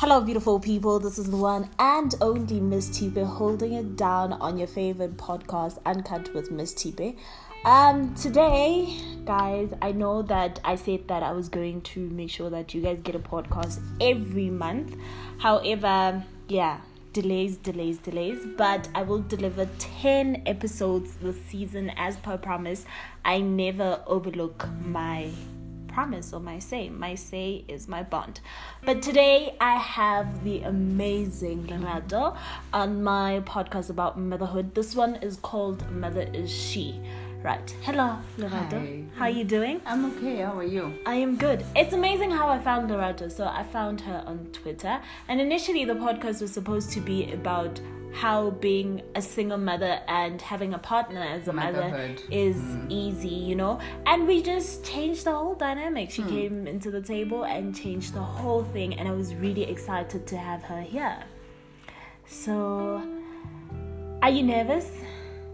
Hello, beautiful people. This is the one and only Miss Tipe holding it down on your favorite podcast, Uncut with Miss Tipe. Um, today, guys, I know that I said that I was going to make sure that you guys get a podcast every month. However, yeah, delays, delays, delays. But I will deliver 10 episodes this season as per promise. I never overlook my promise or my say. My say is my bond. But today I have the amazing Lerato on my podcast about motherhood. This one is called Mother is She. Right. Hello, Lerato. Hi. How are you doing? I'm okay. How are you? I am good. It's amazing how I found Lerato. So I found her on Twitter. And initially the podcast was supposed to be about how being a single mother and having a partner as a mother is easy, you know. And we just changed the whole dynamic. She came into the table and changed the whole thing, and I was really excited to have her here. So, are you nervous?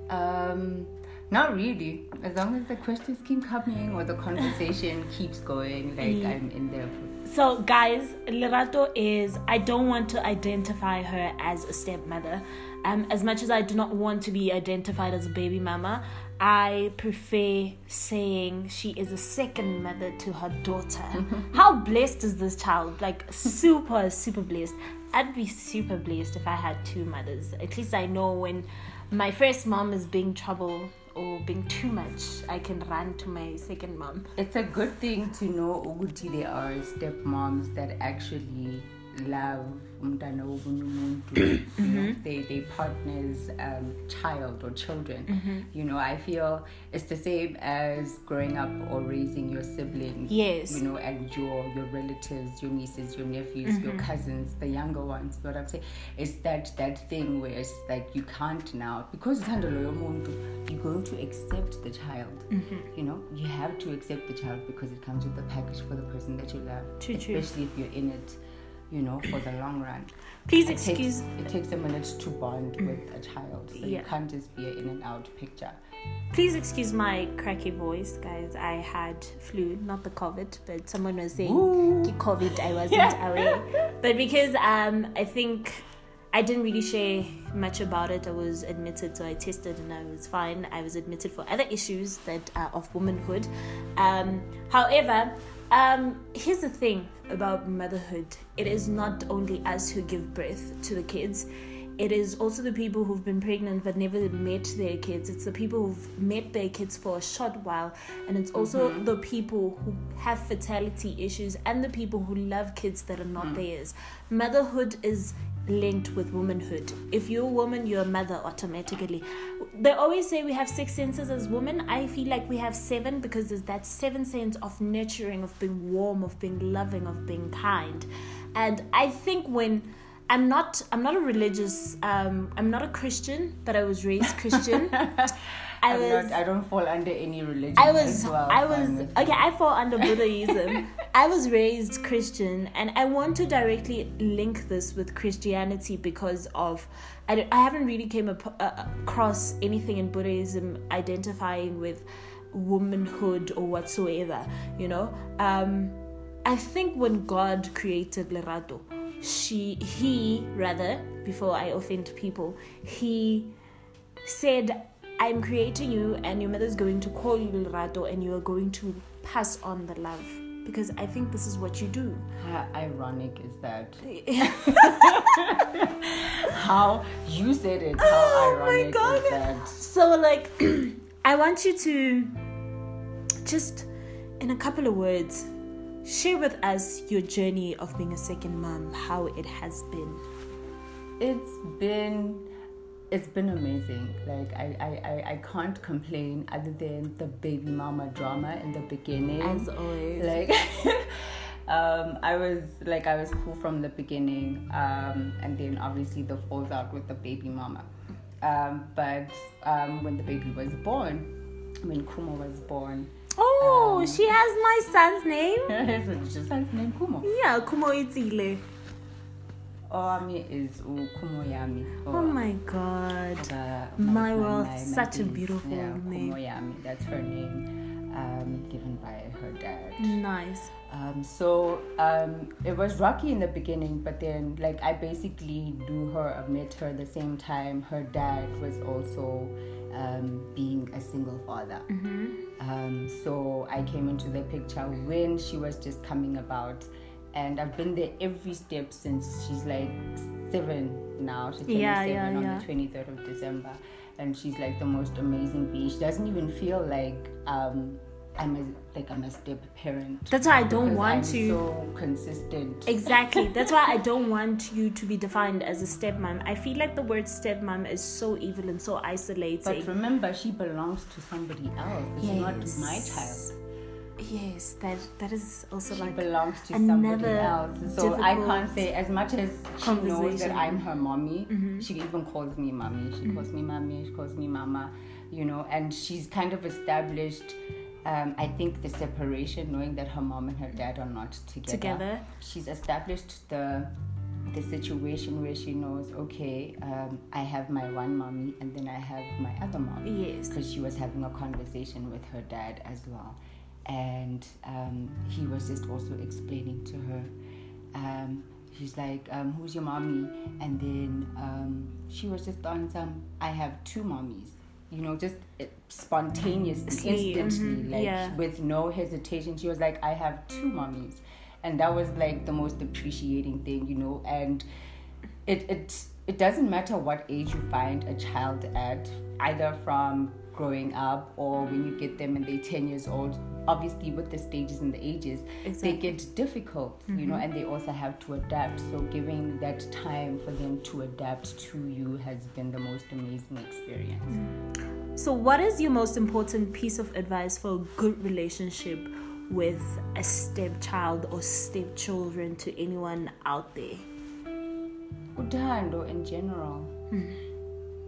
Um, not really. As long as the questions keep coming or the conversation keeps going, like I'm in there. For, So, guys, Lerato is, I don't want to identify her as a stepmother. Um, as much as I do not want to be identified as a baby mama, I prefer saying she is a second mother to her daughter. How blessed is this child? Like, super, super blessed. I'd be super blessed if I had two mothers. At least I know when my first mom is being trouble or being too much, I can run to my second mom. it's a good thing to know Uguti there are stepmoms that actually love umntana wobunye umuntu, you know, mm-hmm. they they partners um, child or children. Mm-hmm. You know i feel it's the same as growing up or raising your siblings Yes. you know and your your relatives your nieces your nephews your mm-hmm. cousins the younger ones what i'm saying? It's that that thing where it's like you can't now because uthando loyo muntu you're going to accept the child. You know you have to accept the child because it comes with the package for the person that you love True, true. especially if you're in it you know for the long run Please it excuse takes, it takes a minute to bond with a child so Yeah. you can't just be an in and out picture Please excuse my cracky voice, guys. I had flu, not the COVID, but someone was saying. COVID. I wasn't aware. But because um, I think I didn't really share much about it, I was admitted, so I tested and I was fine. I was admitted for other issues that are of womanhood. Um, however, um, here's the thing about motherhood it is not only us who give birth to the kids it is also the people who've been pregnant but never met their kids. It's the people who've met their kids for a short while. And it's also the people who have fertility issues and the people who love kids that are not theirs. Motherhood is linked with womanhood. If you're a woman, you're a mother automatically. They always say we have six senses as women. I feel like we have seven because there's that seven sense of nurturing, of being warm, of being loving, of being kind. And I think when I'm not I'm not a religious um I'm not a Christian, but I was raised Christian. I I'm was not, I don't fall under any religion. I was as well, I was okay, I fall under Buddhism. I was raised Christian and I want to directly link this with Christianity because of I, don't- I haven't really came ap- uh, across anything in Buddhism identifying with womanhood or whatsoever, you know. Um I think when God created Lerato, she he rather before I offend people, he said, I'm creating you, and your mother's going to call you Lerato, and you are going to pass on the love. Because I think this is what you do. How ironic is that? How you said it? How Oh my God. is that? So, like, I want you to just, in a couple of words, share with us your journey of being a second mom, how it has been. It's been it's been amazing. Like I, I, I, I can't complain other than the baby mama drama in the beginning. As always. like um I was like I was cool from the beginning. Um and then obviously the falls out with the baby mama. Um but um when the baby was born, when Kumo was born, Oh, Um, she has my son's name. it's just his name Kumo. Yeah, Kumo Itzile. Oami is Yami. Oh my god. My world, such a beautiful yeah, name. Kumoyami, that's her name. um, given by her dad. Nice. Um, so um, it was rocky in the beginning, but then like I basically knew her, I met her the same time. Her dad was also um, being a single father. Um, so I came into the picture when she was just coming about, and I've been there every step since she's like seven now. She's Yeah, seven yeah, on yeah. the twenty third of December, and she's like the most amazing being. She doesn't even feel like um, I'm a like I'm a step parent. That's why I don't want I'm to- So consistent. Exactly. That's why I don't want you to be defined as a stepmom. I feel like the word stepmom is so evil and so isolating. But remember, she belongs to somebody else. It's not my child. Yes, that that is also She like belongs to somebody else. So I can't say as much as she knows that. Mm-hmm. I'm her mommy. She even calls me mommy. She calls me mommy. She calls me mama. You know, and she's kind of established. Um, I think the separation, knowing that her mom and her dad are not together. Together. She's established the the situation where she knows, okay, um, I have my one mommy and then I have my other mommy. Yes. because she was having a conversation with her dad as well. And um, he was just also explaining to her, um, he's like, um, Who's your mommy? And then um, she was just on some, I have two mommies. You know, just uh, spontaneously, Sleep, instantly, mhm, like yeah. with no hesitation. She was like, I have two mommies. And that was like the most appreciating thing, you know. And it it it doesn't matter what age you find a child at, either from growing up or when you get them and they're 10 years old. Obviously, with the stages and the ages, Exactly. they get difficult, you know, mm-hmm. and they also have to adapt. So, giving that time for them to adapt to you has been the most amazing experience. Mm. So, what is your most important piece of advice for a good relationship with a stepchild or stepchildren to anyone out there? Utando in general. Hmm.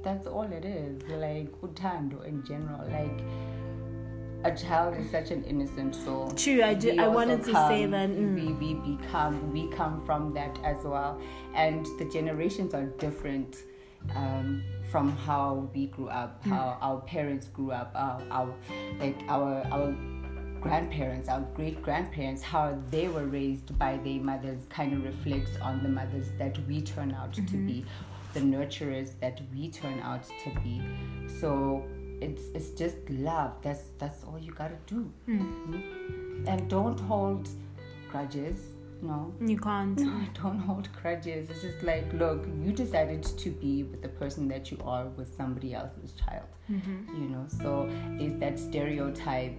That's all it is. Like utando in general. Like a child is such an innocent soul. True, I We I wanted to say that, mm. We, we become we come from that as well, and the generations are different um, from how we grew up, Mm. how our parents grew up, our, our like our our grandparents, our great grandparents, how they were raised by their mothers kind of reflects on the mothers that we turn out to be, the nurturers that we turn out to be. So it's it's just love. That's that's all you gotta do. Mhm. And don't hold grudges. No. You can't. Don't hold grudges. It's just like, look, you decided to be with the person that you are with somebody else's child. You know, so there's that stereotype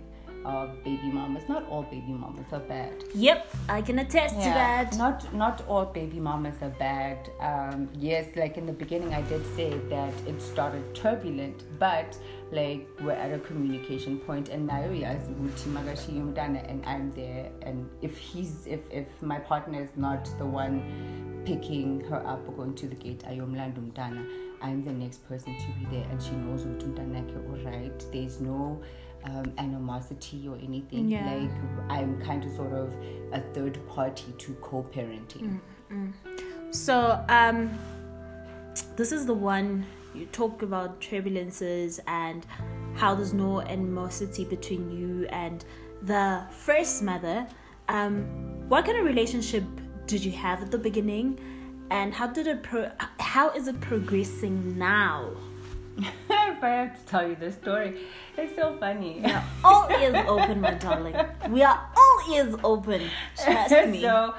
of baby mamas. Not all baby mamas are bad. Yep, I can attest to that. Not not all baby mamas are bad. Um, yes, like in the beginning, I did say that it started turbulent, but like we're at a communication point, and now yes, and I'm there, and if he's if if my partner is not the one picking her up or going to the gate, ayomlanda umntana, I'm the next person to be there, and she knows ukuthi umntanakhe all right. There's no um, animosity or anything. Yeah. Like I'm kind of sort of a third party to co-parenting. So, um, this is the one you talk about turbulences and how there's no animosity between you and the first mother. Um, what kind of relationship did you have at the beginning, and how did it pro- how is it progressing now? If I have to tell you the story, it's so funny. We are all ears open, my darling. We are all ears open. Trust me. so,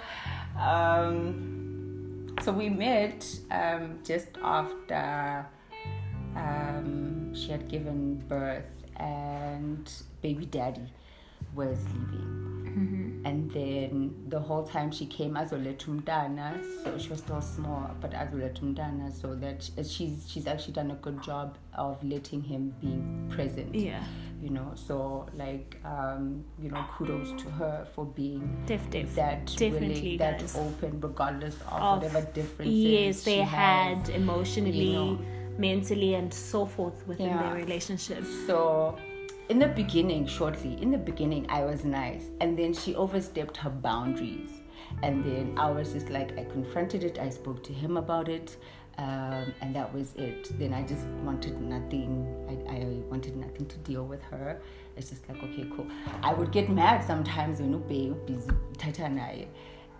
um, so we met um, just after um, she had given birth and baby daddy was leaving. And then the whole time she came azoletha umntana, so she was still small, but azoletha umntana, so that she's she's actually done a good job of letting him be present yeah, you know so like um you know kudos to her for being Def- def- that definitely, willing that open regardless of, Of- whatever differences yes, they had has. emotionally, you know. mentally, and so forth within Yeah. their relationship. so in the beginning shortly in the beginning i was nice and then she overstepped her boundaries and then i was just like i confronted it i spoke to him about it Um, and that was it. Then I just wanted nothing. I, I wanted nothing to deal with her. It's just like okay, cool. I would get mad sometimes when you busy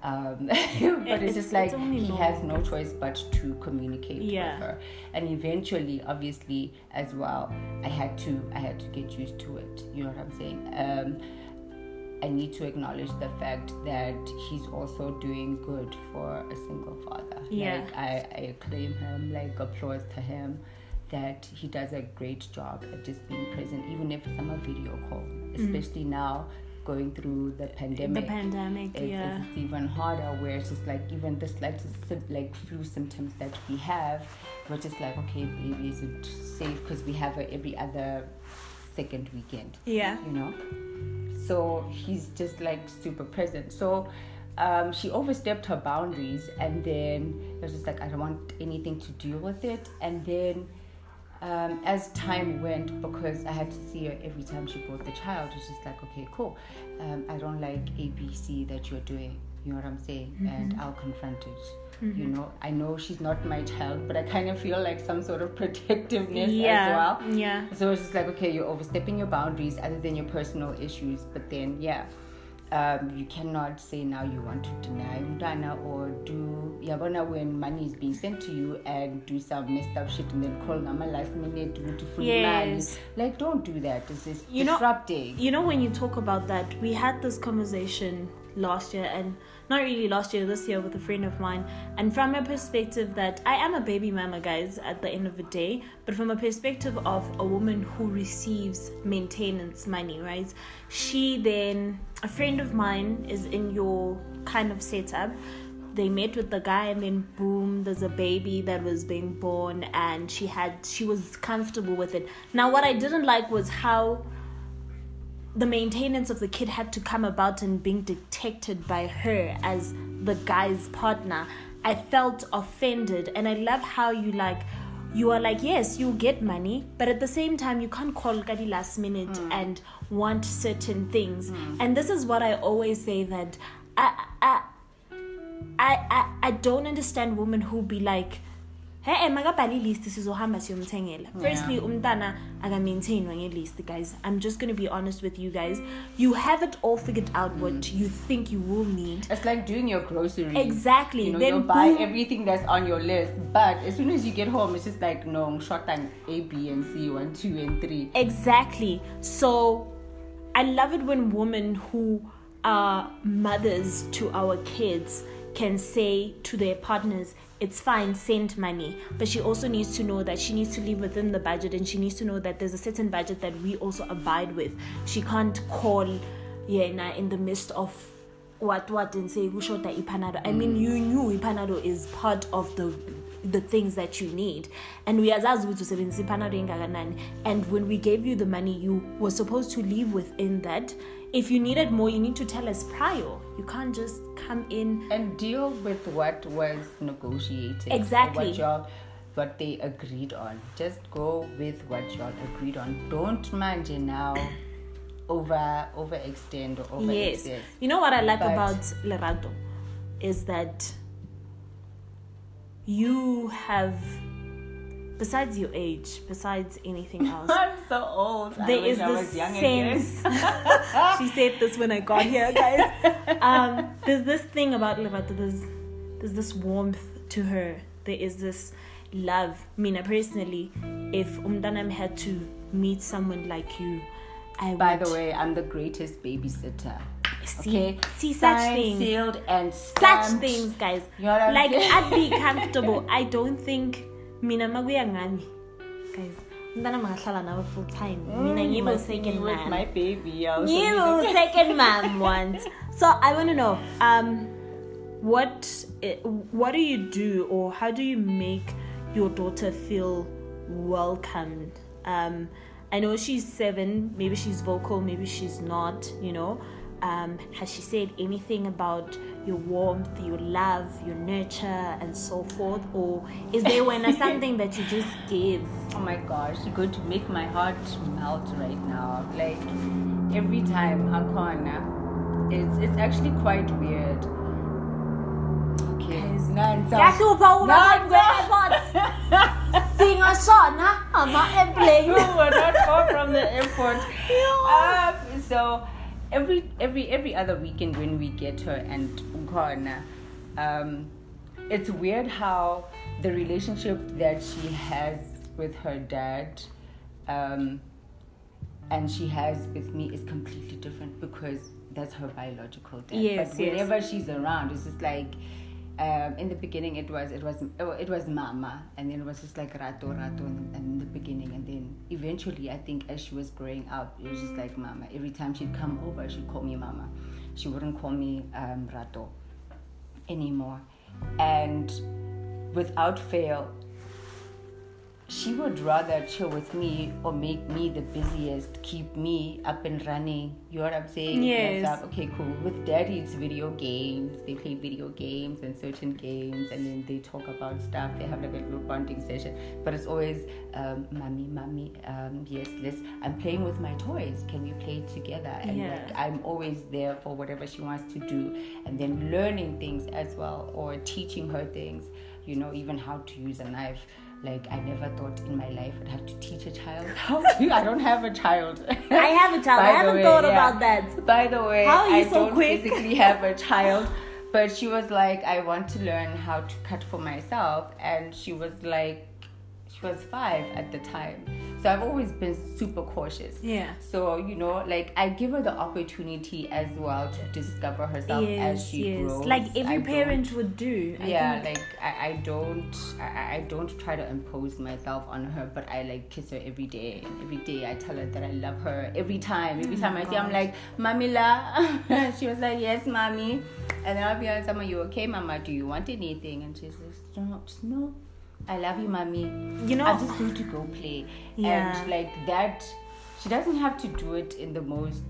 um, but it's, it's, just like it's he has no choice but to communicate yeah. with her and eventually obviously as well i had to i had to get used to it you know what i'm saying um, I need to acknowledge the fact that he's also doing good for a single father. Yeah. Like I, I acclaim him, like applause to him that he does a great job at just being present, even if it's on a video call. Mm. Especially mm. now going through the pandemic. The pandemic, it's, yeah. It's even harder where it's just like even the slightest like flu symptoms that we have, we're just like, okay, baby, is it safe? Because we have it every other second weekend. Yeah. You know? So he's just like super present. So um, she overstepped her boundaries and then it was just like, I don't want anything to do with it. And then um, as time went, because I had to see her every time she brought the child, it's just like, okay, cool. Um, I don't like ABC that you're doing. You know what I'm saying? Mm-hmm. And I'll confront it. Mm-hmm. You know, I know she's not my child, but I kind of feel like some sort of protectiveness yeah. as well. Yeah. So it's just like, okay, you're overstepping your boundaries other than your personal issues. But then, yeah, um, you cannot say now you want to deny or do yabona when money is being sent to you and do some messed up shit and then call them a last minute to yes. like don't do that. It's is you disrupting. know, you know when you talk about that we had this conversation last year and not really last year, this year with a friend of mine. And from a perspective that I am a baby mama, guys, at the end of the day, but from a perspective of a woman who receives maintenance money, right? She then, a friend of mine is in your kind of setup they met with the guy and then boom there's a baby that was being born and she had she was comfortable with it now what i didn't like was how the maintenance of the kid had to come about and being detected by her as the guy's partner i felt offended and i love how you like you are like yes you get money but at the same time you can't call Kadi last minute mm. and want certain things mm. and this is what i always say that I, I i i i don't understand women who be like he makabhali list sizohamba siyomthengela. Firstly umntana aka-maintainwa ngelist guys. I'm just going to be honest with you guys. You have it all figured out what mm. you think you will need. It's like doing your grocery. Exactly. You know, then you buy everything that's on your list. But as soon as you get home it's just like no i'm short on a b and c one two and three. Exactly. So i love it when women who are mothers to our kids can say to their partners it's fine, send money. But she also needs to know that she needs to live within the budget and she needs to know that there's a certain budget that we also abide with. She can't call Yena in the midst of what what and say who shot ipanado. I mean you knew ipanado is part of the the things that you need and we uyazazi ukuthi usebenzisa ipanado engakanani and when we gave you the money you were supposed to live within that if you needed more, you need to tell us prior. You can't just come in and deal with what was negotiated. Exactly. What y'all, what they agreed on. Just go with what y'all agreed on. Don't manage now over overextend or over Yes. You know what I like but, about Lerato is that you have besides your age, besides anything else. I'm so old. There is this sense. she said this when I got here, guys. Um, there's this thing about Lerato. There's there's this warmth to her. There is this love. Mina personally, if Umdanam had to meet someone like you, I By would... the way, I'm the greatest babysitter. See, okay. see such Signed, things, sealed, and stamped. such things, guys. You know like I'd be comfortable. I don't think mina makuya ngami guys umntana mangahlala nawe full time. Mm, mina ngibe second mom my baby ngibe second. mom once. So i want to know um what eh, what do you do or how do you make your daughter feel welcomed? Um i know she's seven maybe she's vocal maybe she's not you know um, has she said anything about your warmth, your love, your nurture, and so forth? Or is there when something that you just give? Oh my gosh, you're going to make my heart melt right now. Like every time I Hakona, it's it's actually quite weird. Okay. Singashona, I'm not airplane. we're not far from the airport. Um, so every every every other weekend when we get her and Ukona, um, it's weird how the relationship that she has with her dad um, and she has with me is completely different because that's her biological dad. Yes, but yes. whenever she's around, it's just like um, in the beginning it was it was oh, it was mama and then it was just like rato rato in, in the beginning and then eventually I think as she was growing up it was just like mama. Every time she'd come over, she'd call me mama. She wouldn't call me um, rato anymore, and without fail, she would rather chill with me or make me the busiest, keep me up and running. You know what I'm saying? Yes. Okay, cool. With daddy, it's video games. They play video games and certain games, and then they talk about stuff. They have like a little bonding session. But it's always, um, mommy, mommy, um, yes, let's. I'm playing with my toys. Can we play together? And Yeah. like, I'm always there for whatever she wants to do, and then learning things as well, or teaching her things. You know, even how to use a knife. Like I never thought in my life I'd have to teach a child how to. I don't have a child. I have a child. I haven't way, thought yeah. about that. By the way, How are you I so don't quick? physically have a child, but she was like, I want to learn how to cut for myself, and she was like, she was five at the time, so I've always been super cautious. Yeah. So you know, like I give her the opportunity as well to discover herself as she yes. grows. Like I every don't- parent would do. I yeah, think. like I, I don't I, I don't try to impose myself on her, but I like kiss her every day. And every day I tell her that I love her every time. Every oh time I see, I'm like, Mamila. she was like, Yes, mommy. And then I'll be like, Mama, you okay, Mama? Do you want anything? And she says, No, no. I love you, mommy. You know- I'm just going to go play. Yeah. And like that, she doesn't have to do it in the most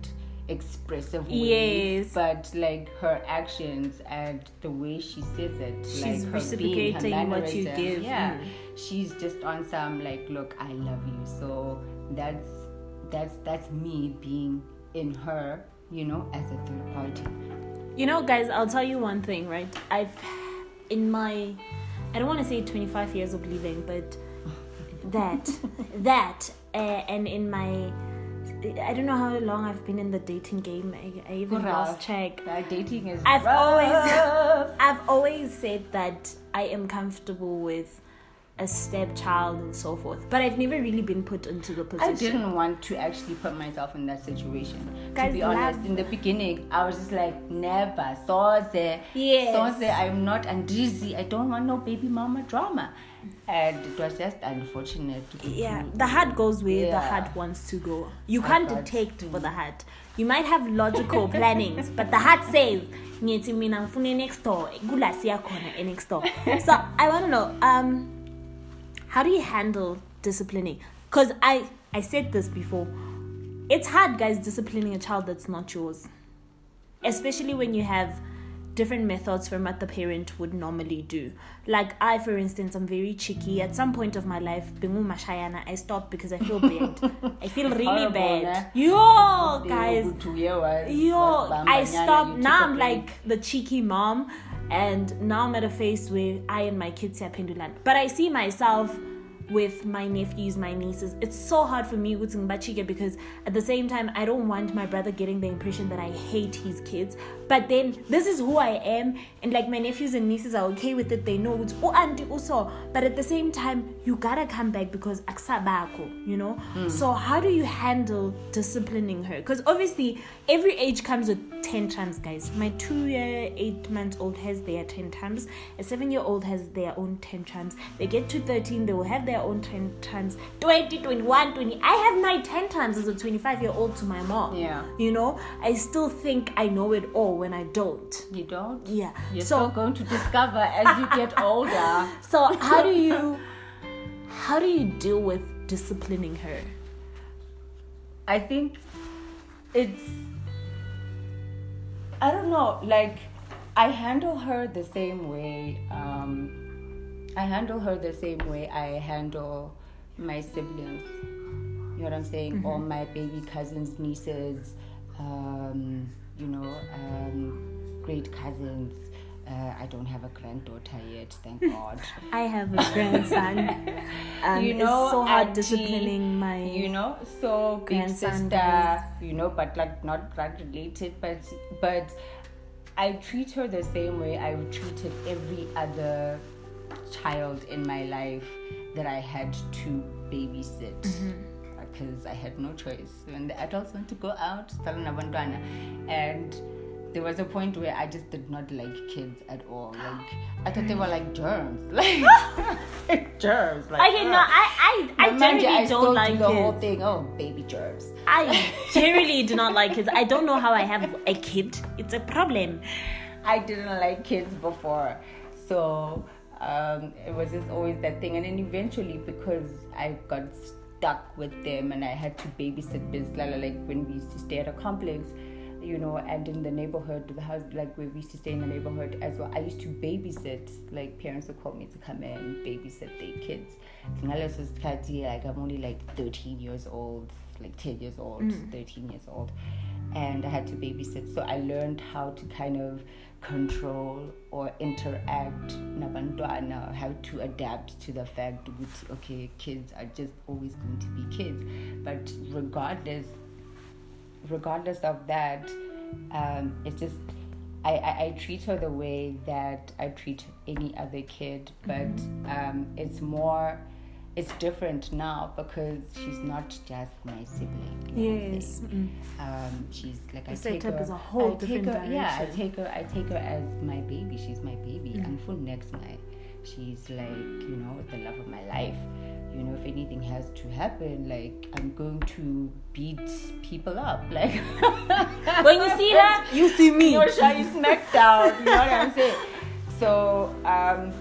expressive way Yes. but like her actions and the way she says it She's like her being, reciprocating what you give. yeah Mm. she's just on some like look i love you so that's that's that's me being in her you know as a third party You know, guys, I'll tell you one thing, right? I've, in my, I don't want to say 25 years of living, but that, that, uh, and in my, I don't know how long I've been in the dating game. I, I even lost check. Like, dating is I've rough. always, I've always said that I am comfortable with a stepchild and so forth, but I've never really been put into the position. I didn't want to actually put myself in that situation. Guys, to be honest, in the beginning, I was just like, never. Soze. Yes. Soze, I'm not Andrizi. I don't want no baby mama drama. And it was just unfortunate. Yeah, the heart goes where the heart wants to go. You My can't detect for the heart. You might have logical plannings, but the heart says, "Ngithi mina ngifuna next door, kula siya khona next door." So I want to know, um, how do you handle disciplining? Because I I said this before. It's hard, guys, disciplining a child that's not yours, especially when you have different methods from what the parent would normally do. Like I, for instance, I'm very cheeky. At some point of my life, Bingu Mashayana, I stopped because I feel bad. I feel really bad. Yo, guys, were two year was- Yo, I stopped. Now I'm like the cheeky mom, and now I'm at a phase where I and my kids are pendulan. But I see myself with my nephews, my nieces. It's so hard for me with Ngibachike because at the same time I don't want my brother getting the impression that I hate his kids. But then this is who I am, and like my nephews and nieces are okay with it. They know it's oh auntie oh, also. But at the same time, you gotta come back because aksabako, you know. Hmm. So how do you handle disciplining her? Because obviously every age comes with tantrums, guys. My two-year, eight months old has their 10 times. A seven-year-old has their own 10 times. They get to 13, they will have their own tantrums. 20, 21, 20. I have my 10 times as a 25-year-old to my mom. Yeah. You know, I still think I know it all when I don't. You don't? Yeah. You're so going to discover as you get older. so how do you how do you deal with disciplining her? I think it's I don't know, like I handle her the same way. Um, I handle her the same way I handle my siblings. You know what I'm saying? All my baby cousins, nieces, um, you know, um, great cousins, Uh, I don't have a granddaughter yet, thank God. I have a grandson. Um, you know, it's so hard auntie, disciplining my. you know, so big grandson sister, you know, but like not blood related, but but I treat her the same way I treated every other child in my life that I had to babysit. Because I had no choice. When the adults want to go out, sala nabantwana, and there was a point where I just did not like kids at all. Like I thought they were like germs, like germs. Like Okay, no. I I, I Now, mind you, I don't do like the whole thing. Oh, baby germs. I generally do not like kids. I don't know how I have a kid. It's a problem. I didn't like kids before, so um, it was just always that thing. And then eventually, because I got stuck with them and I had to babysit Bizlala, like when we used to stay at a complex, you know, and in the neighborhood, the house, like where we used to stay in the neighborhood as well, I used to babysit. Like parents would call me to come in, babysit their kids. Like I'm only like 13 years old, like 10 years old, hmm. 13 years old and I had to babysit. So I learned how to kind of control or interact nabantwana, how to adapt to the fact that okay, kids are just always going to be kids. But regardless, regardless of that, um, it's just I, I, I treat her the way that I treat any other kid, but um, it's more. It's different now because she's not just my sibling. Yes. saying? um, she's like I take her. is a whole I take different her, Yeah, I take her. I take her as my baby. She's my baby, Mm. and for next night, she's like you know the love of my life. You know, if anything has to happen, like I'm going to beat people up. Like When you see her, you see me. you're shy smackdown. You know what I'm saying? So um,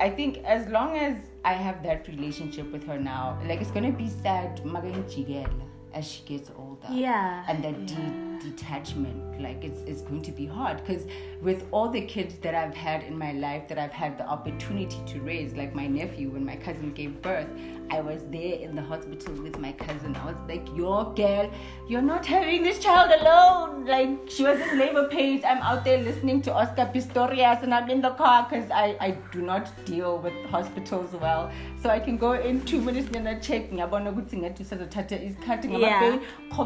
I think as long as I have that relationship with her now, like it's gonna be sad as she gets older. Yeah, And that de- detachment, like it's it's going to be hard because with all the kids that I've had in my life that I've had the opportunity to raise, like my nephew when my cousin gave birth, I was there in the hospital with my cousin. I was like, "Your girl, you're not having this child alone." Like she was in labor pains. I'm out there listening to Oscar Pistorius, and I'm in the car because I I do not deal with hospitals well. So I can go in two minutes and I check. ngiyabona ukuthi ngathi usazothatha isikhathi Yeah.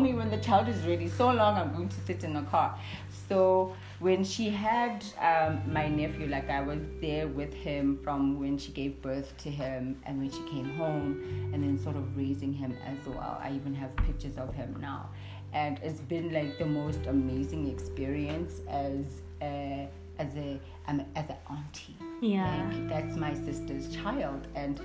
Me when the child is ready. So long, I'm going to sit in the car. So when she had um, my nephew, like I was there with him from when she gave birth to him and when she came home, and then sort of raising him as well. I even have pictures of him now, and it's been like the most amazing experience as a as a um, as an auntie. Yeah. Like, that's my sister's child, and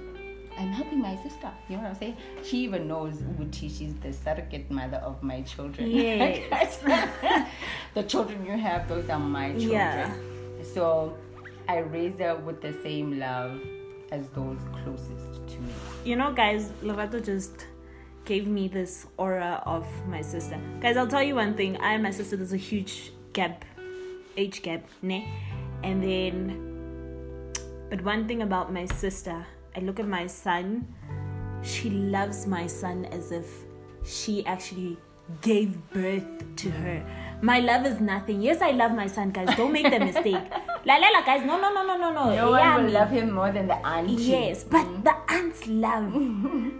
I'm helping my sister. You know what I'm saying? She even knows Uti, she's the surrogate mother of my children. Yes. the children you have, those are my children. Yeah. So I raise her with the same love as those closest to me. you know, guys, Lerato just gave me this aura of my sister. Guys, I'll tell you one thing. I and my sister, there's a huge gap, age gap, ne? And then, but one thing about my sister, I look at my son, she loves my son as if she actually gave birth to her. My love is nothing. Yes, I love my son, guys. Don't make the mistake. La la la, guys. No, no, no, no, no, no. No Yeah, one will me. love him more than the auntie. Yes, but mm-hmm. the aunt's love,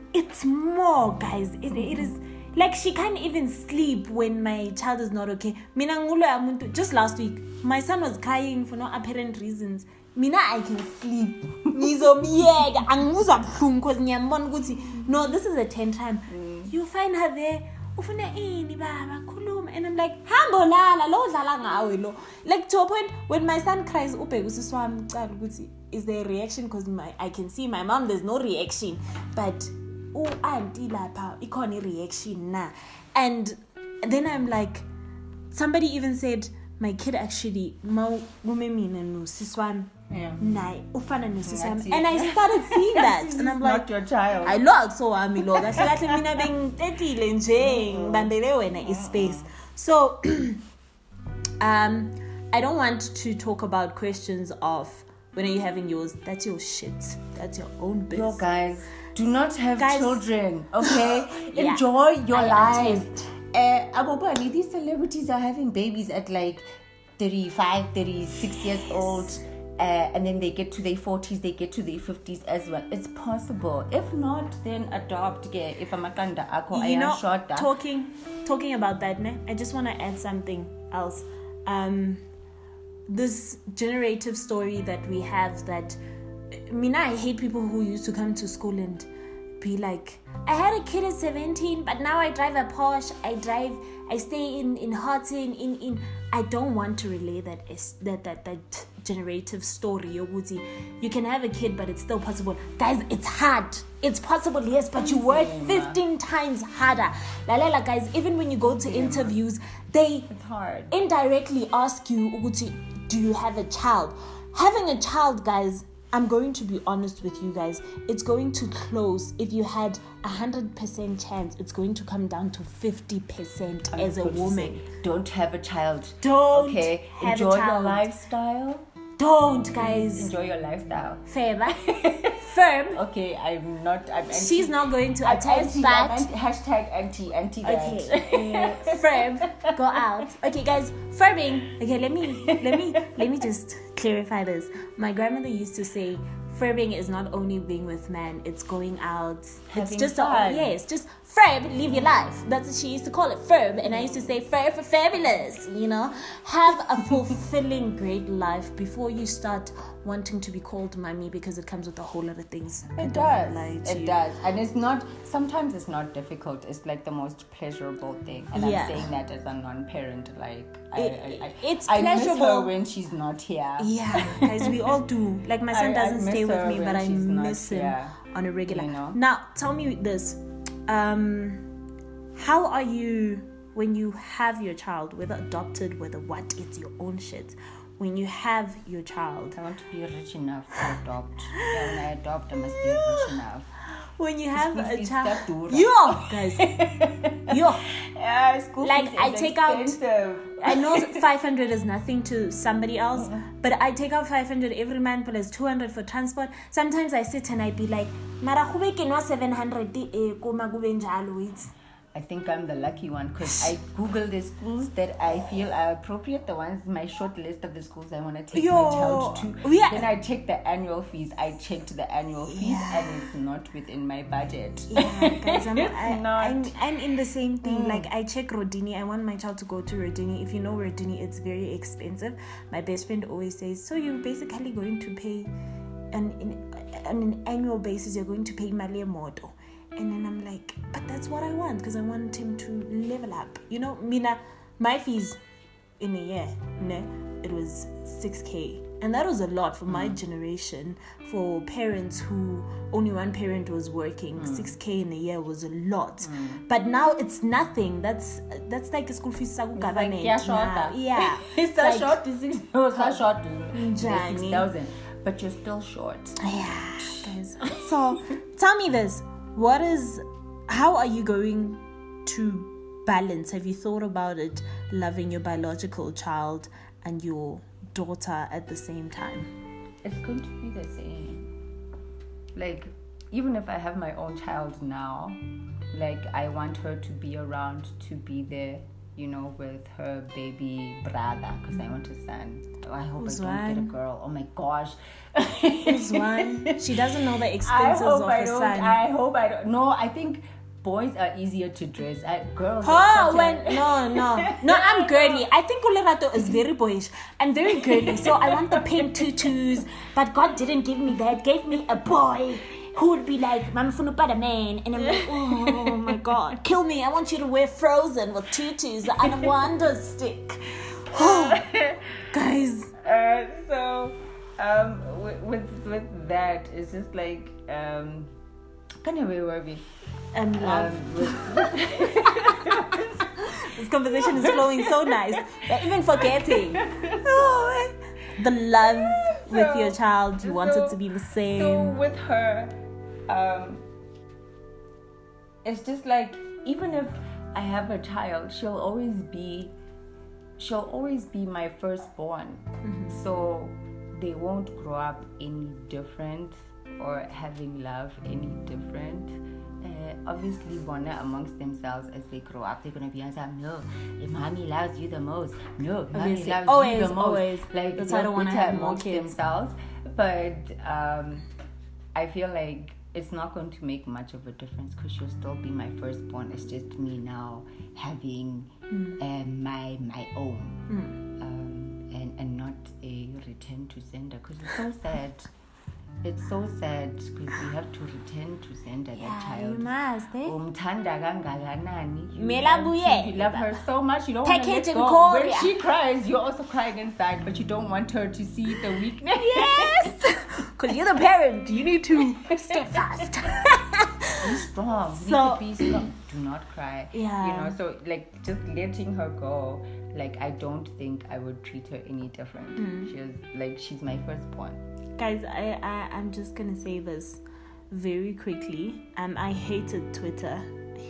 it's more, guys. It, it is like she can't even sleep when my child is not okay. Mina Just last week, my son was crying for no apparent reasons. Mina, I can sleep. Ngizomyeka, angimuzwa buhlungu because ngiyambona ukuthi no, this is a 10 time. Mm. You find her there. ufuna ini baba khuluma. And i'm like hambo lala lo dlala ngawe lo. Like to a point when my son cries ubheka usisi wami ucala ukuthi is there a reaction? Because my i can see my mom there's no reaction. But u-anti lapha ikhona i-reaction na? And then i'm like somebody even said my kid actually ma kume mina nosisi wami Yeah. naye ufana nosisi wami Ngathi- and i started seeing that and i'm like not your child. hayi lo akusokwami lo kahle kahle mina bengitetile nje ngibambele wena ispace so um i don't want to talk about questions of when are you having yours that's your shit that's your own Yo, business guys, do not have Guys- children, okay? Yeah. Enjoy your I lives. Uh, Abobani, these celebrities are having babies at like 35, 36 years old. Uh, and then they get to their 40s, they get to their 50s as well. It's possible. If not, then adopt. Yeah, if I'm a kanda you know, talking talking about that, ne? I just want to add something else. Um, this generative story that we have that I mean I hate people who used to come to school and be like I had a kid at 17 but now I drive a Porsche I drive I stay in in Houghton in in I don't want to relay that is that that that generative story yokuthi you can have a kid but it's still possible guys it's hard it's possible yes but you work 15 times harder lalela guys even when you go to interviews they it's hard indirectly ask you ukuthi do you have a child? Having a child, guys, I'm going to be honest with you guys. It's going to close. If you had a hundred percent chance, it's going to come down to fifty percent as a woman. don't have a child. Don't. Okay. Enjoy your lifestyle. Don't, guys. Enjoy your lifestyle. Fair, firm. Okay, I'm not. I'm anti, She's not going to attend anti, that. Anti, hashtag anti anti Okay, uh, firm. Go out. Okay, guys, firming. Okay, let me let me let me just clarify this. My grandmother used to say Furbing is not only being with men, it's going out. Having it's just fun. A, yeah, it's just Ferb, live your life. That's what she used to call it, Ferb. And I used to say Ferb for fabulous, you know? Have a fulfilling, great life before you start wanting to be called mommy because it comes with a whole lot of things. It does. It you. does. And it's not, sometimes it's not difficult. It's like the most pleasurable thing. And yeah. I'm saying that as a non parent. Like, I, it, I, it's I pleasurable. miss her when she's not here. Yeah, guys, we all do. Like, my son doesn't stay with me, but I miss him on a regular. You know? Now, tell me this. Um, how are you when you have your child, whether adopted, whether what, it's your own shit when you have your child. I want to be rich enough to adopt. yeah, when I adopt, I must be rich enough. When you have a child, yo guys, yo, yeah, school like I take expensive. out. I know 500 is nothing to somebody else, but I take out 500 every month plus 200 for transport. Sometimes I sit and I be like, "Mara 700 eh, it's I think I'm the lucky one because I Google the schools that I feel are appropriate, the ones my short list of the schools I want to take Yo, my child to. Yeah. Then I check the annual fees. I checked the annual fees yeah. and it's not within my budget. Yeah, guys, I'm, I, not. I'm, I'm in the same thing. Mm. Like I check Rodini. I want my child to go to Rodini. If you know Rodini, it's very expensive. My best friend always says, so you're basically going to pay an, in, on an annual basis, you're going to pay Malia Moto and then I'm like, that's what I want because I want him to level up. You know, Mina, my fees in a year, ne, it was 6k. And that was a lot for my mm. generation. For parents who only one parent was working, mm. 6k in a year was a lot. Mm. But now it's nothing. That's that's like a school fees government. Like, yeah, short. Yeah. it's like, short. It's so short. Six thousand, but you're still short. Yeah, guys. So tell me this: what is how are you going to balance have you thought about it loving your biological child and your daughter at the same time it's going to be the same like even if i have my own child now like i want her to be around to be there you know, with her baby brother because I want a son. Oh, I hope Who's I don't one? get a girl. Oh my gosh. Who's one? She doesn't know the expenses I hope of I a son. I hope I don't. No, I think boys are easier to dress. I, girls. Oh, when a... no, no, no. I'm girly. I think Olerato is very boyish. I'm very girly, so I want the pink tutus. But God didn't give me that. Gave me a boy who would be like, Mama Funupata man. And I'm like, oh my god, kill me. I want you to wear Frozen with tutus and a wonder stick. Oh, guys. Uh, so, um, with, with, with that, it's just like, um, kind of where were we? Um, love. This conversation is flowing so nice. We're even forgetting. Oh, the love so, with your child, you so, want it to be the same. So with her, um, it's just like even if I have a child, she'll always be she'll always be my firstborn. Mm-hmm. So they won't grow up any different or having love any different. Uh, obviously bona amongst themselves as they grow up they're gonna be answer no your mommy loves you the most no mommy Obviously. loves Always, you the most always. like That's why I don't they're wanna have more amongst kids. themselves but um I feel like it's not going to make much of a difference because she'll still be my firstborn. It's just me now having Hmm. um, my my own, um, and and not a return to sender because it's so sad. It's so sad because you have to return to sender that Yeah, child. you must, eh? umthanda kangakanani you Mela want buye. you love her so much you don't want to let Package and go when she cries you're also crying inside but you don't want her to see the weakness Yes! Because you're the parent. You need to stay fast. be strong. So- be strong. Do not cry. Yeah. You know, so like just letting her go, like I don't think I would treat her any different. Mm. She's like she's my first firstborn. Guys, I, I, I'm just to say this very quickly. Um, I hated Twitter.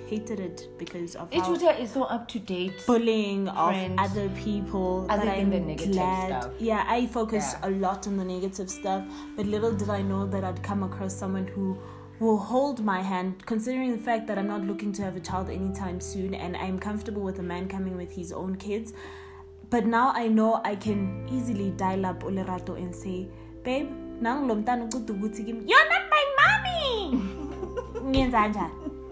Hated it because of how Twitter is so up to date. bullying of other people. Other than I'm the negative glad. stuff. Yeah, I focus Yeah. a lot on the negative stuff, but little did I know that I'd come across someone who will hold my hand, considering the fact that I'm not looking to have a child anytime soon, and I'm comfortable with a man coming with his own kids. But now I know I can easily dial up Olerato and say, babe, nang lo mntana uceda ukuthi kimi, you're not my mommy.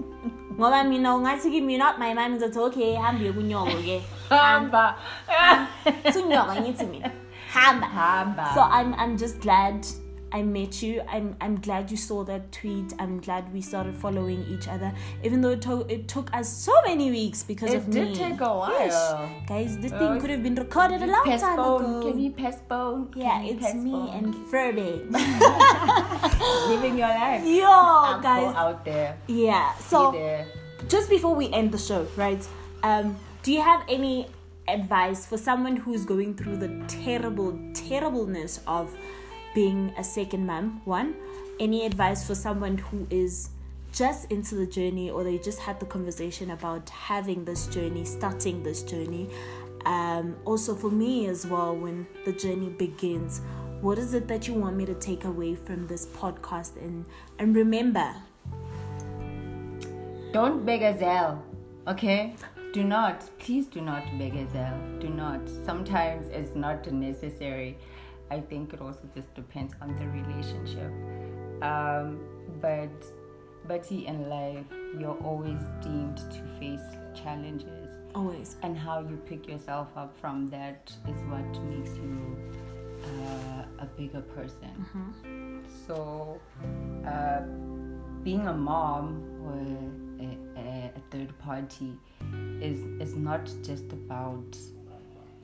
Ngoba mina ungathi kimi you're not my mommy ngizothi okay hambe kunyoko ke Hamba. sunyoka ngithi mina hamba Hamba. so i'm i'm just glad I met you. I'm I'm glad you saw that tweet. I'm glad we started following each other, even though it, to- it took us so many weeks because It of did me. take a while. Yes. guys. This thing Uh, could have been recorded a long time Pestbone. ago. Can you pestbone? yeah, Can you it's me pestbone? and Furby. living your life. Yo, I'm guys. out there. Yeah. So there. just before we end the show, right? Um, do you have any advice for someone who's going through the terrible, terribleness of being a second mom? One, any advice for someone who is just into the journey or they just had the conversation about having this journey, starting this journey? Um, also, for me as well, when the journey begins, what is it that you want me to take away from this podcast? And and remember, Don't beg a Zelle, okay? Do not, please do not beg a Zelle. Do not. Sometimes it's not necessary. I think it also just depends on the relationship. Um, but, but in life, you're always deemed to face challenges. always. And how you pick yourself up from that is what makes you uh, a bigger person. So, uh, being a mom or a, a, a third party is is not just about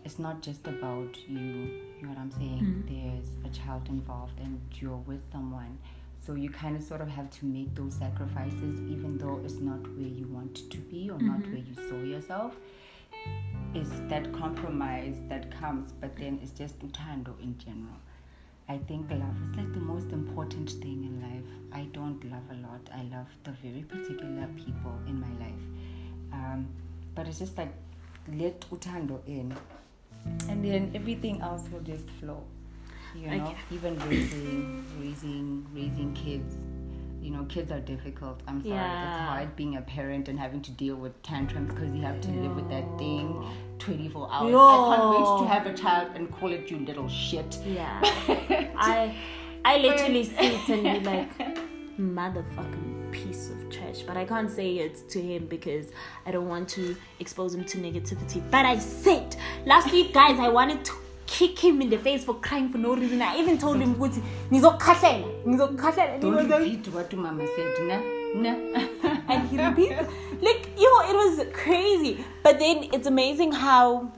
it's not just about you. You know what I'm saying? There's a child involved, and you're with someone. So you kind of sort of have to make those sacrifices, even though it's not where you want to be or not where you saw yourself. It's that compromise that comes, but then it's just utando in general. I think love is like the most important thing in life. I don't love a lot. I love the very particular people in my life. Um, but it's just like let utando in, and then everything else will just flow. You know, Okay. even raising, raising, raising kids. You know, kids are difficult. I'm sorry, Yeah. it's hard being a parent and having to deal with tantrums because you have to live with that thing 24 hours. I can't wait to have a child and call it you little shit. Yeah. I I literally sit and be like, motherfucking But I can't say it to him because I don't want to expose him to negativity. But I said last week, guys, I wanted to kick him in the face for crying for no reason. I even told him, "Ukuthi, "Ngizokukhahlela, ngizokukhahlela." And he Don't repeat what mama said, nah, nah. and he repeats like yo it was crazy but then it's amazing how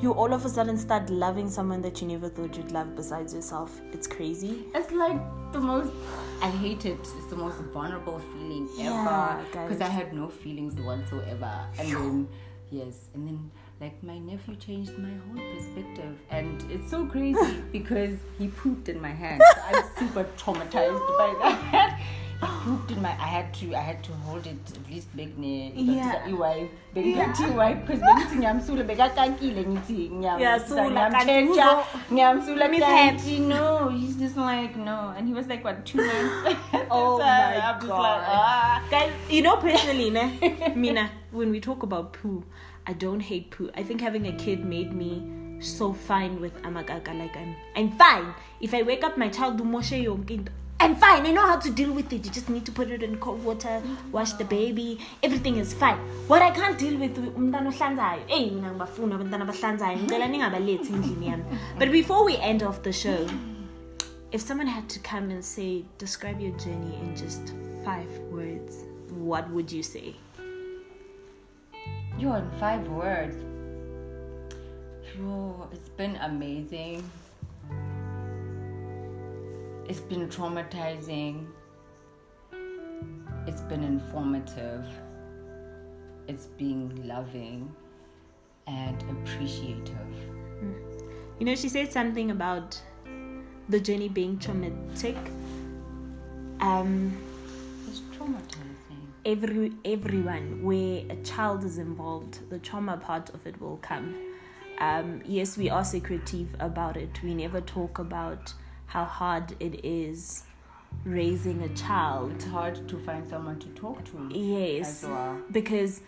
you all of a sudden start loving someone that you never thought you'd love besides yourself it's crazy It's like the most. I hate it. It's the most vulnerable feeling Yeah, ever. Because I had no feelings whatsoever. And then, yes, and then like my nephew changed my whole perspective, and it's so crazy because he pooped in my hand. So I'm super traumatized by that. pooped in my. I had to. I had to hold it at least big ne. Yeah. Iwipe. Bengithi iwipe because bengithi ngiyamsula bekakankile ngithi ngiyam- Uyasula, kanti ngiyamsula kanti no. He's just like no, and he was like what two months. Oh So my I'm just God. like ah. Guys, you know personally, ne, Mina, when we talk about poo, I don't hate poo. I think having a kid made me so fine with amagaga. Like I'm, I'm fine. If I wake up, my child do moshe yonke I'm fine. I know how to deal with it. You just need to put it in cold water, wash the baby. Everything is fine. What I can't deal with umntana. Hey, mina. But before we end off the show, if someone had to come and say, describe your journey in just five words, what would you say? Yo, in five words. Yo, it's been amazing. It's been traumatizing. It's been informative. It's being loving and appreciative. You know, she said something about the journey being traumatic. Um, It's traumatizing. every everyone where a child is involved, the trauma part of it will come. Um, yes, we are secretive about it. We never talk about how hard it is raising a child. It's hard to find someone to talk to. Yes, well. because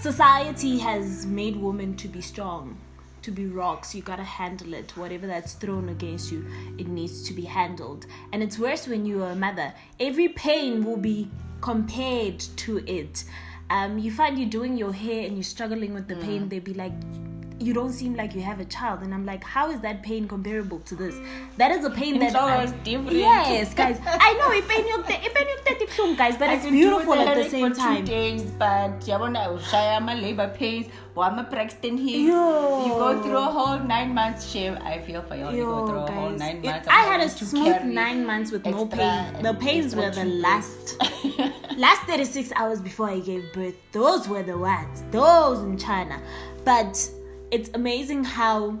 society has made women to be strong, to be rocks. You gotta handle it. Whatever that's thrown against you, it needs to be handled. And it's worse when you are a mother. Every pain will be compared to it. Um, you find you're doing your hair and you're struggling with the Mm. pain. they'd be like, you don't seem like you have a child and i'm like how is that pain comparable to this that is a pain that I- always um, different. yes guys i know i-pain yokute- i-pain yokuthetha ibuhlungu, guys but I it's beautiful at the same for time Two days, but yabona ushaya ama labor pains, wama Braxton Hicks. Yo. You go through a whole nine months shame. I feel for you. You go Yo, through a whole guys. nine It- months. I I'm had a smooth nine months with no pain. The pains were the last, last 36 hours before I gave birth. Those were the ones. Those in China. But it's amazing how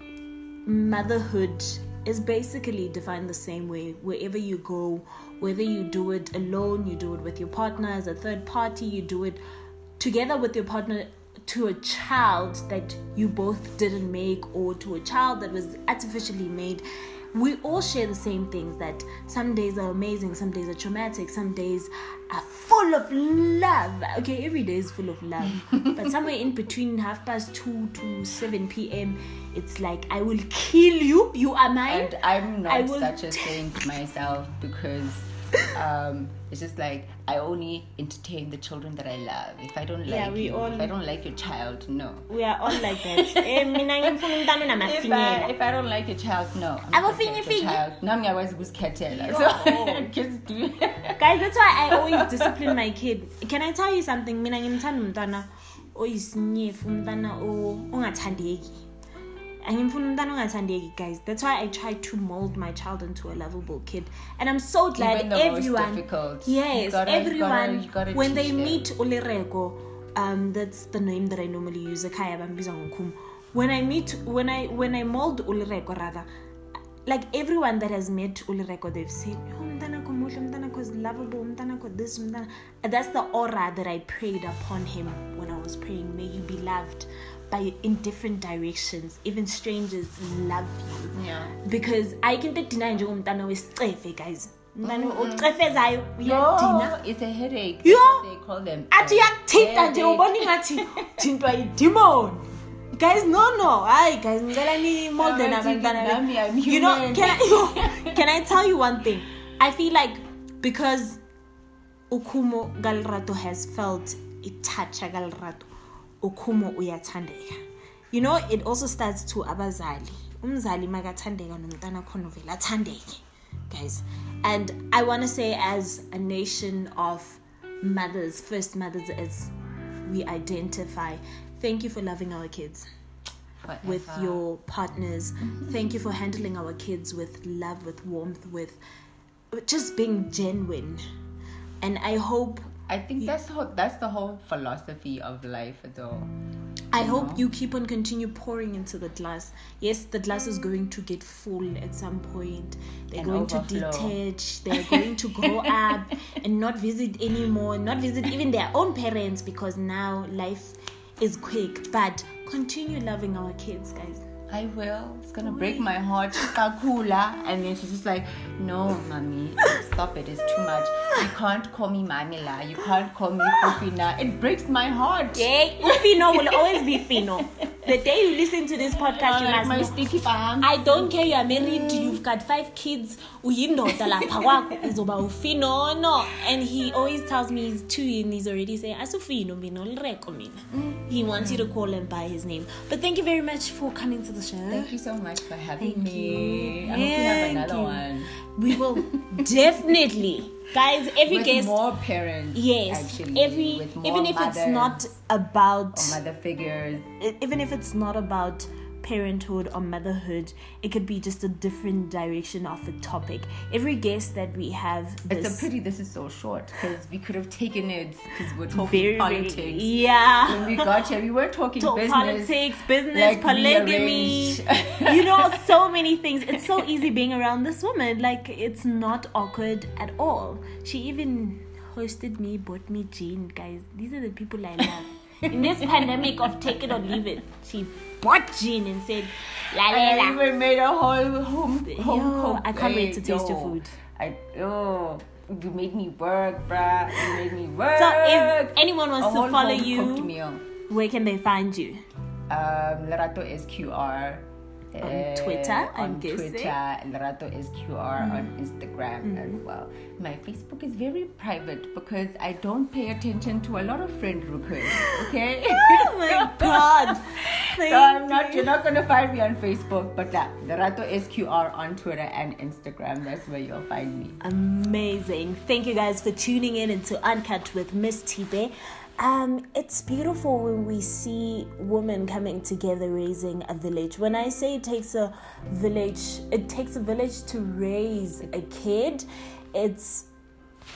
motherhood is basically defined the same way. Wherever you go, whether you do it alone, you do it with your partner as a third party, you do it together with your partner to a child that you both didn't make or to a child that was artificially made we all share the same things that some days are amazing some days are traumatic some days are full of love. Okay every day is full of love. But somewhere in between half past 2 to 7 p.m it's like i will kill you. You are mine. And I'm not will- such a saint myself because um, it's just like I only entertain the children that I love. If I don't like Yeah, we you, all- if I don't like your child, no. we are all like that Eh, mina ngimfuna umntana If I, if I don't like your child, no. I'm not your child. Nami ngiyakwazi ukuzikhethela. Yo. So kids do. guys that's why i always discipline my kid can i tell you something mina ngimthanda umntwana oyisinyefu umntwana o- ongathandeki angimfuna umntwana ongathandeki guys. That's why i try to mold my child into a lovable kid. And i'm so glad Even the most everyone difficult. Yes gotta- everyone gotta- gotta when they them. meet ulireko um that's the name that i normally use ekhaya bambiza ngokhumu when i meet when i when i mold ulireko rather like everyone that has met ulireko they've said oh umntanakho muhle umntanakho is lovable umntanakho this umntana. That's the aura that i prayed upon him when i was praying may you be loved by in different directions even strangers love you Yeah. because ayikho into edinayo njengomntana wesicefe guys umntana mm-hmm. ocefezayo uyadina No, it's a headache. Yo. They call them. athi uyakuthinta nje ubona ingathi thintwa yidemon guys no no hayi guys ngicela nimolde Abathi nabantwana nami. I'm you know can I, can I tell you one thing I feel like because ukhumo galrato has felt itoucha galrato ukhumo uyathandeka. You know it also starts to abazali. Umzali makathandeka nomntana khona vele athandeke guys. And i want to say as a nation of mothers first mothers as we identify thank you for loving our kids with your partners. Mm-hmm. Thank you for handling our kids with love, with warmth, with just being genuine. And I hope I think that's how that's the whole philosophy of life though. I you hope know? you keep on continue pouring into the glass. Yes, the glass is going to get full at some point. They're And going overflow. to detach. They're going to grow up and not visit anymore. Not visit even their own parents because now life is quick. But continue loving our kids, guys. I will. It's gonna break my heart. Kakula. And then she's just like, no, mommy, stop it. It's too much. You can't call me Mamila. You can't call me Fufina. It breaks my heart. Yay, Fino will always be Fino. The day you listen to this podcast, you must my know. sticky palms. I don't care you are married, you've got five kids, uyindoda lapha kwakho uzoba ufino no and he always tells me he's two and he's already saying asufino mina ulireko mina. He wants you to call him by his name. But thank you very much for coming to the show. Thank you so much for having Thank me. you. I hope you have another you. one. We will definitely guys every With guest more parents. yes Actually, every with more even if it's not about mother figures. even if it's not about parenthood or motherhood, it could be just a different direction of a topic. Every guest that we have, It's a pity this is so short because we could have taken it because we're talking very- politics. yeah. When we got here, we were talking Talk business. politics, business, like polygamy. you know, so many things. It's so easy being around this woman. Like, it's not awkward at all. She even hosted me, bought me gin, guys. These are the people I love. In this pandemic of take it or leave it, she gin and said, La la And I even made a whole home, home Yo, cooked- I can't wait to taste your food. I oh, you made me work, bruh. You made me work. So, if anyone wants to follow you, where can they find you? Um, Lerato SQR. On uh, Twitter, I'm on guessing. Twitter, and Lerato SQR on Instagram as well. My Facebook is very private because I don't pay attention to a lot of friend requests. Okay. Oh my god. So I'm not. You're not gonna find me on Facebook, but yeah, Lerato SQR on Twitter and Instagram. That's where you'll find me. Amazing. Thank you guys for tuning in into Uncut with Miss Tipe. Um, it's beautiful when we see women coming together raising a village. When I say it takes a village, it takes a village to raise a kid. It's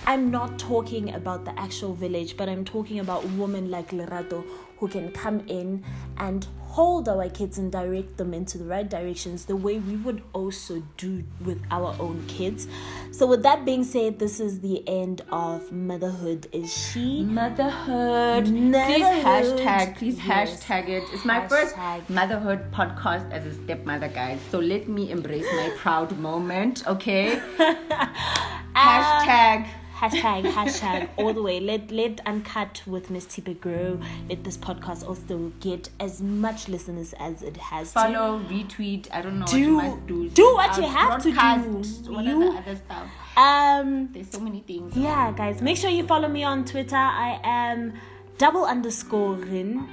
I'm not talking about the actual village, but I'm talking about women like Lerato who can come in and hold our kids and direct them into the right directions the way we would also do with our own kids. So, with that being said, this is the end of Motherhood Is She? Motherhood. motherhood. Please hashtag. Please Yes. hashtag it. It's my first motherhood podcast as a stepmother, guys. So let me embrace my proud moment, okay? hashtag. Hashtag, hashtag, all the way. Let let Uncut with Miss Tipe grow. Let this podcast also get as much listeners as it has to. Follow, retweet. I don't know what Do- you must do. do what you have to do. What You- other stuff? Um, There's so many things. yeah, guys, make sure you follow me on Twitter. I am double underscore Rin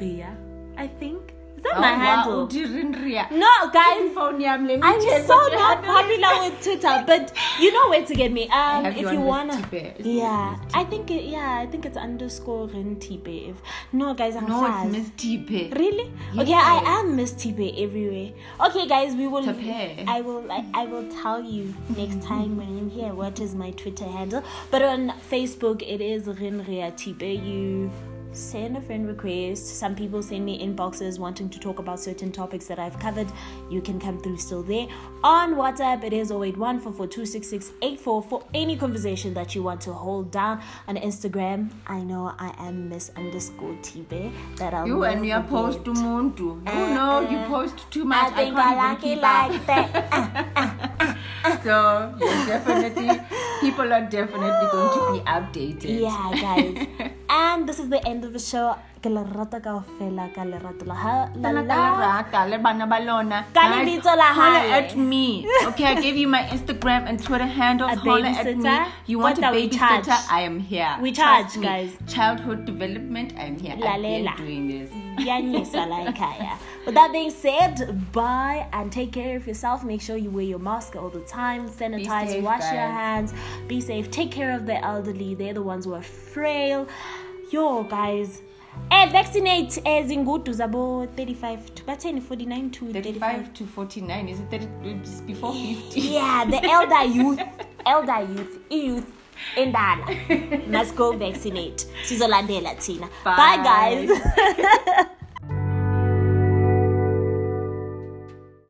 Ria, I think. Oh, my handle? No, guys. Phone I'm so not popular with Twitter, but you know where to get me. Um, if you you wanna, Tipe. Yeah, I think it, yeah, I think it's underscore Rin Tipe. If no, guys, I'm No, fast. it's Miss Tipe. Really? Okay, I am Miss Tipe everywhere. Okay, guys, we will. Tape. I will. I, I will tell you next time when I'm here what is my Twitter handle. But on Facebook, it is Rinria Tipe. You send a friend request. Some people send me inboxes wanting to talk about certain topics that I've covered. You can come through still there. On WhatsApp, it is 081 442 for any conversation that you want to hold down. On Instagram, I know I am Miss underscore Tipe. That I'll You and never you post to. Muntu. You uh, know you uh, post too much. I think I, like can't it like that. keep up. Uh, so you're definitely people are definitely going to be updated. yeah, guys. and this is the end of the show. Ke le rata kaofela, ka lerato la ha- la la. ka lerata, le bana ba lona. Ka Guys, lebitso la holla hae. at me. Okay, I gave you my Instagram and Twitter handles. A Holla at me. You want a What are we babysitter? I am here. We charge, guys. Childhood development, I'm here. I've been doing this. Yanyisa la ekhaya. With that being said, bye and take care of yourself. Make sure you wear your mask all the time. Sanitize, safe, wash your hands. Be safe. Take care of the elderly. They're the ones who are frail. Yo, guys. Eh, vaccinate as in good to zabo 35 to but 49 to 35. 35 to 49. Is it 30, it's before 50? Yeah, the elder youth, elder youth, youth, indala must go vaccinate. Sizolandela thina. Bye. bye. guys